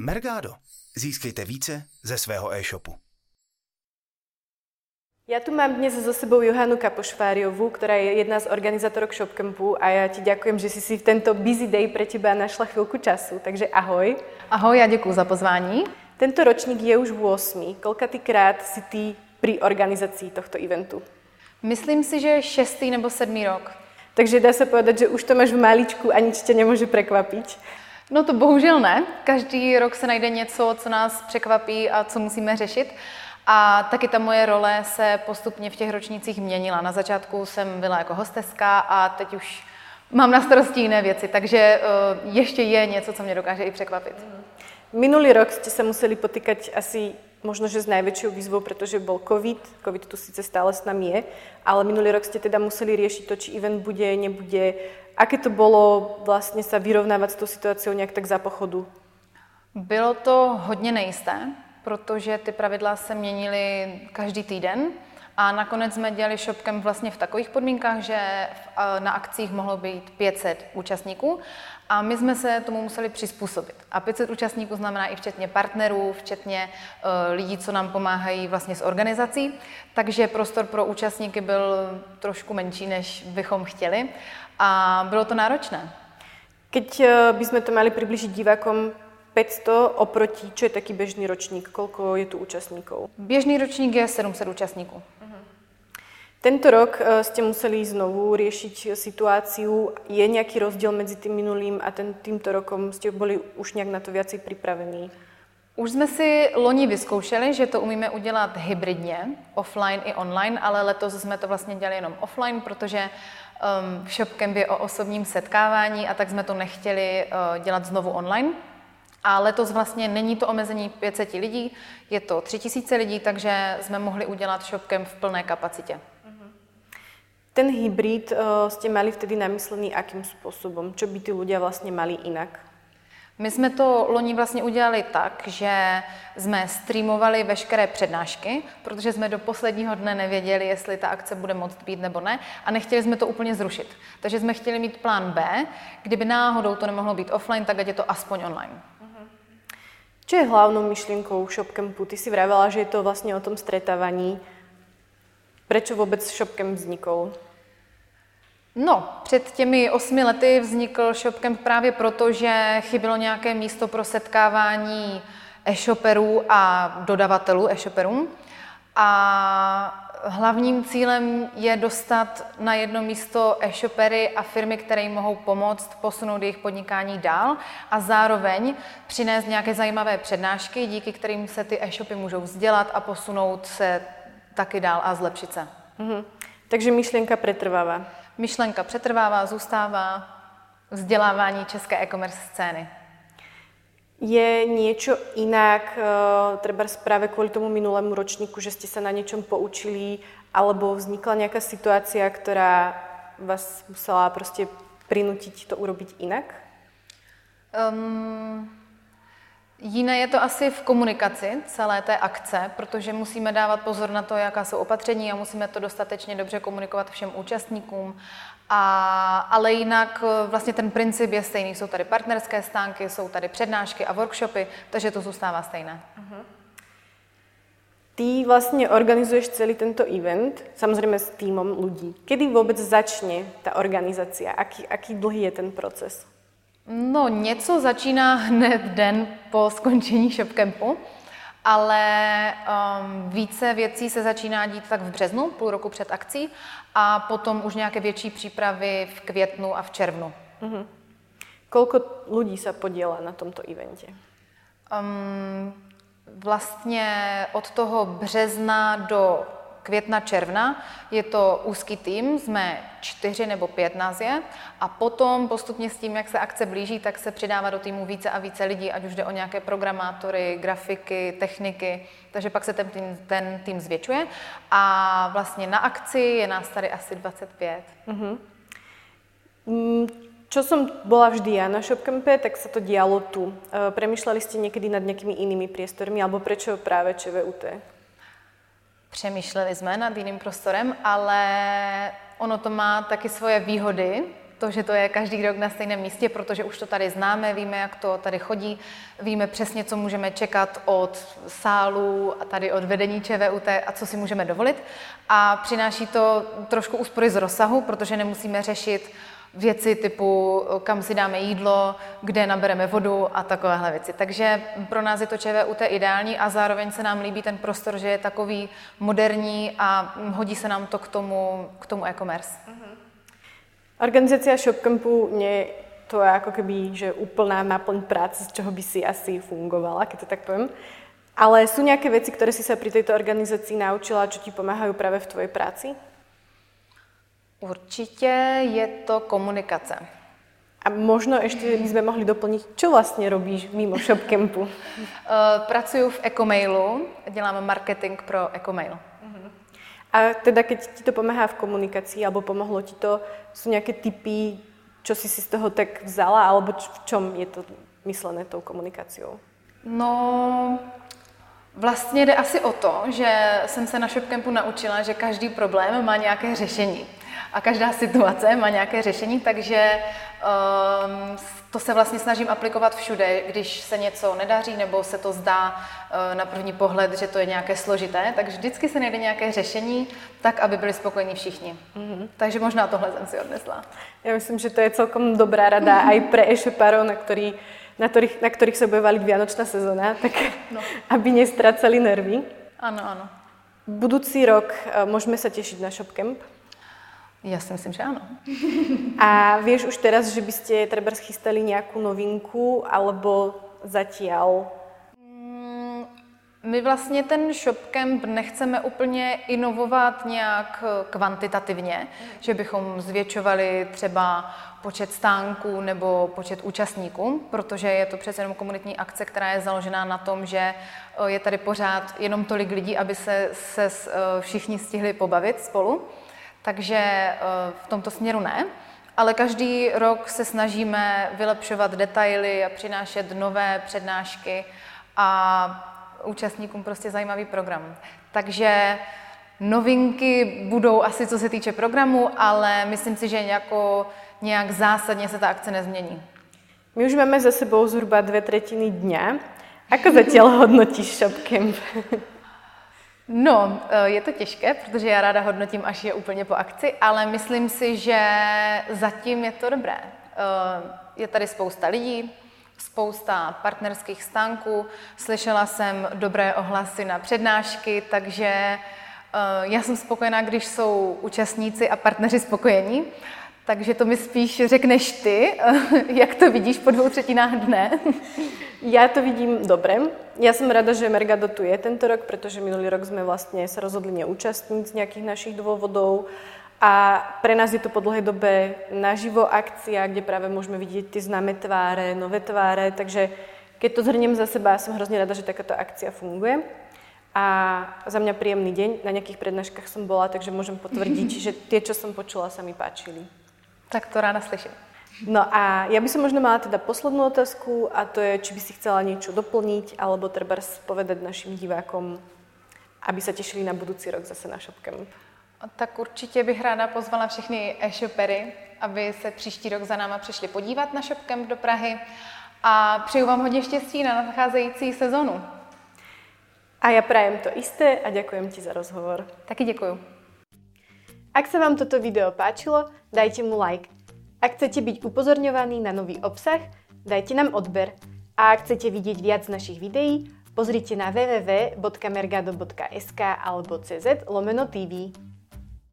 Mergado. Získejte více ze svého e-shopu. Ja tu mám dnes so sebou Johanu Kapošváriovú, ktorá je jedna z organizátorok Shopcampu a ja ti ďakujem, že si si v tento busy day pre teba našla chvíľku času. Takže ahoj. Ahoj, já děkuji za pozvání. Tento ročník je už 8. Koľkatýkrát si ty pri organizácii tohto eventu? Myslím si, že je šestý nebo sedmý rok. Takže dá sa povedať, že už to máš v maličku a nič tě nemůže prekvapiť. No to bohužel ne. Každý rok se najde něco, co nás překvapí a co musíme řešit. A taky ta moje role se postupně v těch ročnících měnila. Na začátku jsem byla jako hosteska a teď už mám na starosti jiné věci, takže uh, ještě je něco, co mě dokáže i překvapit. Minulý rok ste sa museli potýkať asi možno, že s najväčšou výzvou, pretože bol COVID. COVID tu síce stále s nami je, ale minulý rok ste teda museli riešiť to, či event bude, nebude. Aké to bolo vlastne sa vyrovnávať s tou situáciou nejak tak za pochodu? Bylo to hodně nejisté, protože ty pravidla se měnily každý týden a nakonec jsme dělali shopkem vlastně v takových podmínkách, že a na akcích mohlo být 500 účastníků a my jsme se tomu museli přizpůsobit. A 500 účastníků znamená i včetně partnerů, včetně uh, lidí, co nám pomáhají vlastně s organizací, takže prostor pro účastníky byl trošku menší, než bychom chtěli a bylo to náročné. Keď eh, by sme to mali približiť divákom 500 oproti, čo je taký bežný ročník, koľko je tu účastníkov? Běžný ročník je 700 účastníků. Tento rok eh, ste museli znovu riešiť situáciu. Je nejaký rozdiel medzi tým minulým a ten, týmto rokom? Ste boli už nejak na to viacej pripravení? Už jsme si loni vyzkoušeli, že to umíme udělat hybridně, offline i online, ale letos jsme to vlastně dělali jenom offline, protože um, ShopCamp je o osobním setkávání a tak jsme to nechtěli uh, dělat znovu online. A letos vlastně není to omezení 500 lidí, je to 3000 lidí, takže jsme mohli udělat ShopCamp v plné kapacitě. Ten hybrid uh, ste mali vtedy namyslený akým spôsobom? Čo by tí ľudia vlastne mali inak? My jsme to loni vlastně udělali tak, že jsme streamovali veškeré přednášky, protože jsme do posledního dne nevěděli, jestli ta akce bude moct být nebo ne a nechtěli jsme to úplně zrušit. Takže jsme chtěli mít plán B, kdyby náhodou to nemohlo být offline, tak ať je to aspoň online. Čo je hlavnou myšlienkou Shopcampu? Ty si vravela, že je to vlastne o tom stretávaní. Prečo vôbec Shopcamp vznikol? No, před těmi osmi lety vznikl ShopCamp právě proto, že chybělo nějaké místo pro setkávání e-shopperů a dodavatelů e-shopperům. A hlavním cílem je dostat na jedno místo e-shoppery a firmy, které jim mohou pomoct posunout jejich podnikání dál a zároveň přinést nějaké zajímavé přednášky, díky kterým se ty e-shopy můžou vzdělat a posunout se taky dál a zlepšit se. Mhm. Takže myšlienka pretrváva. Myšlenka přetrvává, zůstává vzdělávání české e-commerce scény. Je niečo inak, uh, treba práve kvôli tomu minulému ročníku, že ste sa na niečom poučili, alebo vznikla nejaká situácia, ktorá vás musela proste prinútiť to urobiť inak? Um, jiné je to asi v komunikaci celé té akce, protože musíme dávat pozor na to, jaká jsou opatření a musíme to dostatečně dobře komunikovat všem účastníkům. A, ale jinak eh, vlastně ten princip je stejný. Jsou tady partnerské stánky, jsou tady přednášky a workshopy, takže to zůstává stejné. Ty vlastne organizuješ celý tento event, samozrejme s týmom ľudí. Kedy vôbec začne tá organizácia? Aký, aký dlhý je ten proces? No, něco začíná hned den po skončení ShopCampu, ale um, více věcí se začíná dít tak v březnu, půl roku před akcí, a potom už nějaké větší přípravy v květnu a v červnu. Koľko ľudí sa podiela na tomto evente? Um, vlastně od toho března do května, června je to úzký tým, jsme čtyři nebo pět nás je a potom postupně s tím, jak se akce blíží, tak se přidává do týmu více a více lidí, ať už jde o nějaké programátory, grafiky, techniky, takže pak se ten tým, ten tým zvětšuje a vlastně na akci je nás tady asi 25. Čo som bola vždy ja na Shopcampe, tak sa to dialo tu. E, Premýšľali ste niekedy nad nejakými inými priestormi, alebo prečo práve ČVUT? Přemýšleli jsme nad jiným prostorem, ale ono to má taky svoje výhody, To, že to je každý rok na stejném místě, protože už to tady známe, víme, jak to tady chodí, víme přesně, co můžeme čekat od sálu a tady od vedení ČVUT a co si můžeme dovolit. A přináší to trošku úspory z rozsahu, protože nemusíme řešit věci typu, kam si dáme jídlo, kde nabereme vodu a takovéhle věci. Takže pro nás je to ČVUT ideální a zároveň se nám líbí ten prostor, že je takový moderní a hodí se nám to k tomu, k tomu e-commerce. Mm-hmm. Organizácia ShopCampu nie to je ako keby, že úplná náplň práce, z čoho by si asi fungovala, keď to tak poviem. Ale sú nejaké veci, ktoré si sa pri tejto organizácii naučila, čo ti pomáhajú práve v tvojej práci? Určitě je to komunikace. A možno ještě bychom mohli doplnit, co vlastně robíš mimo ShopCampu? uh, pracuji v Ecomailu, dělám marketing pro Ecomail. A teda, keď ti to pomáhá v komunikaci, alebo pomohlo ti to, jsou nějaké typy, čo si si z toho tak vzala, alebo v čom je to myslené tou komunikací? No, Vlastně jde asi o to, že jsem se na ShopCampu naučila, že každý problém má nějaké řešení a každá situace má nějaké řešení, takže um, to se vlastně snažím aplikovat všude, když se něco nedaří nebo se to zdá uh, na první pohled, že to je nějaké složité, tak vždycky se najde nějaké řešení, tak, aby byli spokojení všichni. Mm-hmm. Takže možná tohle jsem si odnesla. Já myslím, že to je celkom dobrá rada aj pre e-shopárov, na ktorých na ktorých, na ktorých sa bude valiť Vianočná sezóna, tak no. aby nestracali nervy. Ano, ano. Budúci rok uh, môžeme sa tešiť na ShopCamp. Já si myslím, že ano. A vieš už teraz, že by ste treba schystali nějakou novinku, alebo zatiaľ? Mm, my vlastně ten shopcamp nechceme úplně inovovat nějak kvantitativně, že bychom zvětšovali třeba počet stánků nebo počet účastníků, protože je to přece jenom komunitní akce, která je založená na tom, že je tady pořád jenom tolik lidí, aby se, se všichni stihli pobavit spolu takže eh, v tomto směru ne. Ale každý rok se snažíme vylepšovat detaily a přinášet nové přednášky a účastníkům prostě zajímavý program. Takže novinky budou asi co se týče programu, ale myslím si, že jako nějak zásadně se ta akce nezmění. My už máme za sebou zhruba dvě třetiny dňa. Ako zatiaľ hodnotíš ShopCamp? No, eh, je to těžké, protože já ráda hodnotím, až je úplně po akci, ale myslím si, že zatím je to dobré. Eh, je tady spousta lidí, spousta partnerských stánků, slyšela jsem dobré ohlasy na přednášky, takže eh, já jsem spokojená, když jsou účastníci a partneři spokojení. Takže to mi spíš řekneš ty, jak to vidíš po dvou třetinách dne. Já to vidím dobré. Já jsem ráda, že Mergado tu je tento rok, protože minulý rok jsme vlastně se rozhodli neúčastnit z nějakých našich důvodů. A pre nás je to po dlhé době naživo akcia, kde právě můžeme vidět ty známé tváře, nové tváře, takže keď to zhrním za seba, jsem hrozně ráda, že takáto akcia funguje. A za mňa príjemný deň. Na nejakých prednáškach som bola, takže môžem potvrdiť, že tie, čo som počula, sa mi páčili. Tak to ráda slyším. No a já bych možno mala teda poslednú otázku a to je, či by si chcela niečo doplniť alebo treba povedať našim divákom, aby se těšili na budoucí rok zase na ShopCamp. Tak určitě bych ráda pozvala všechny e-shopery, aby se příští rok za náma přišli podívat na ShopCamp do Prahy a přeju vám hodně štěstí na nadcházející sezonu. A já prajem to isté a děkujem ti za rozhovor. Taky děkuju. Ak sa vám toto video páčilo, dajte mu like. Ak chcete byť upozorňovaní na nový obsah, dajte nám odber. A ak chcete vidieť viac našich videí, pozrite na www.mergado.sk alebo cz lomeno TV.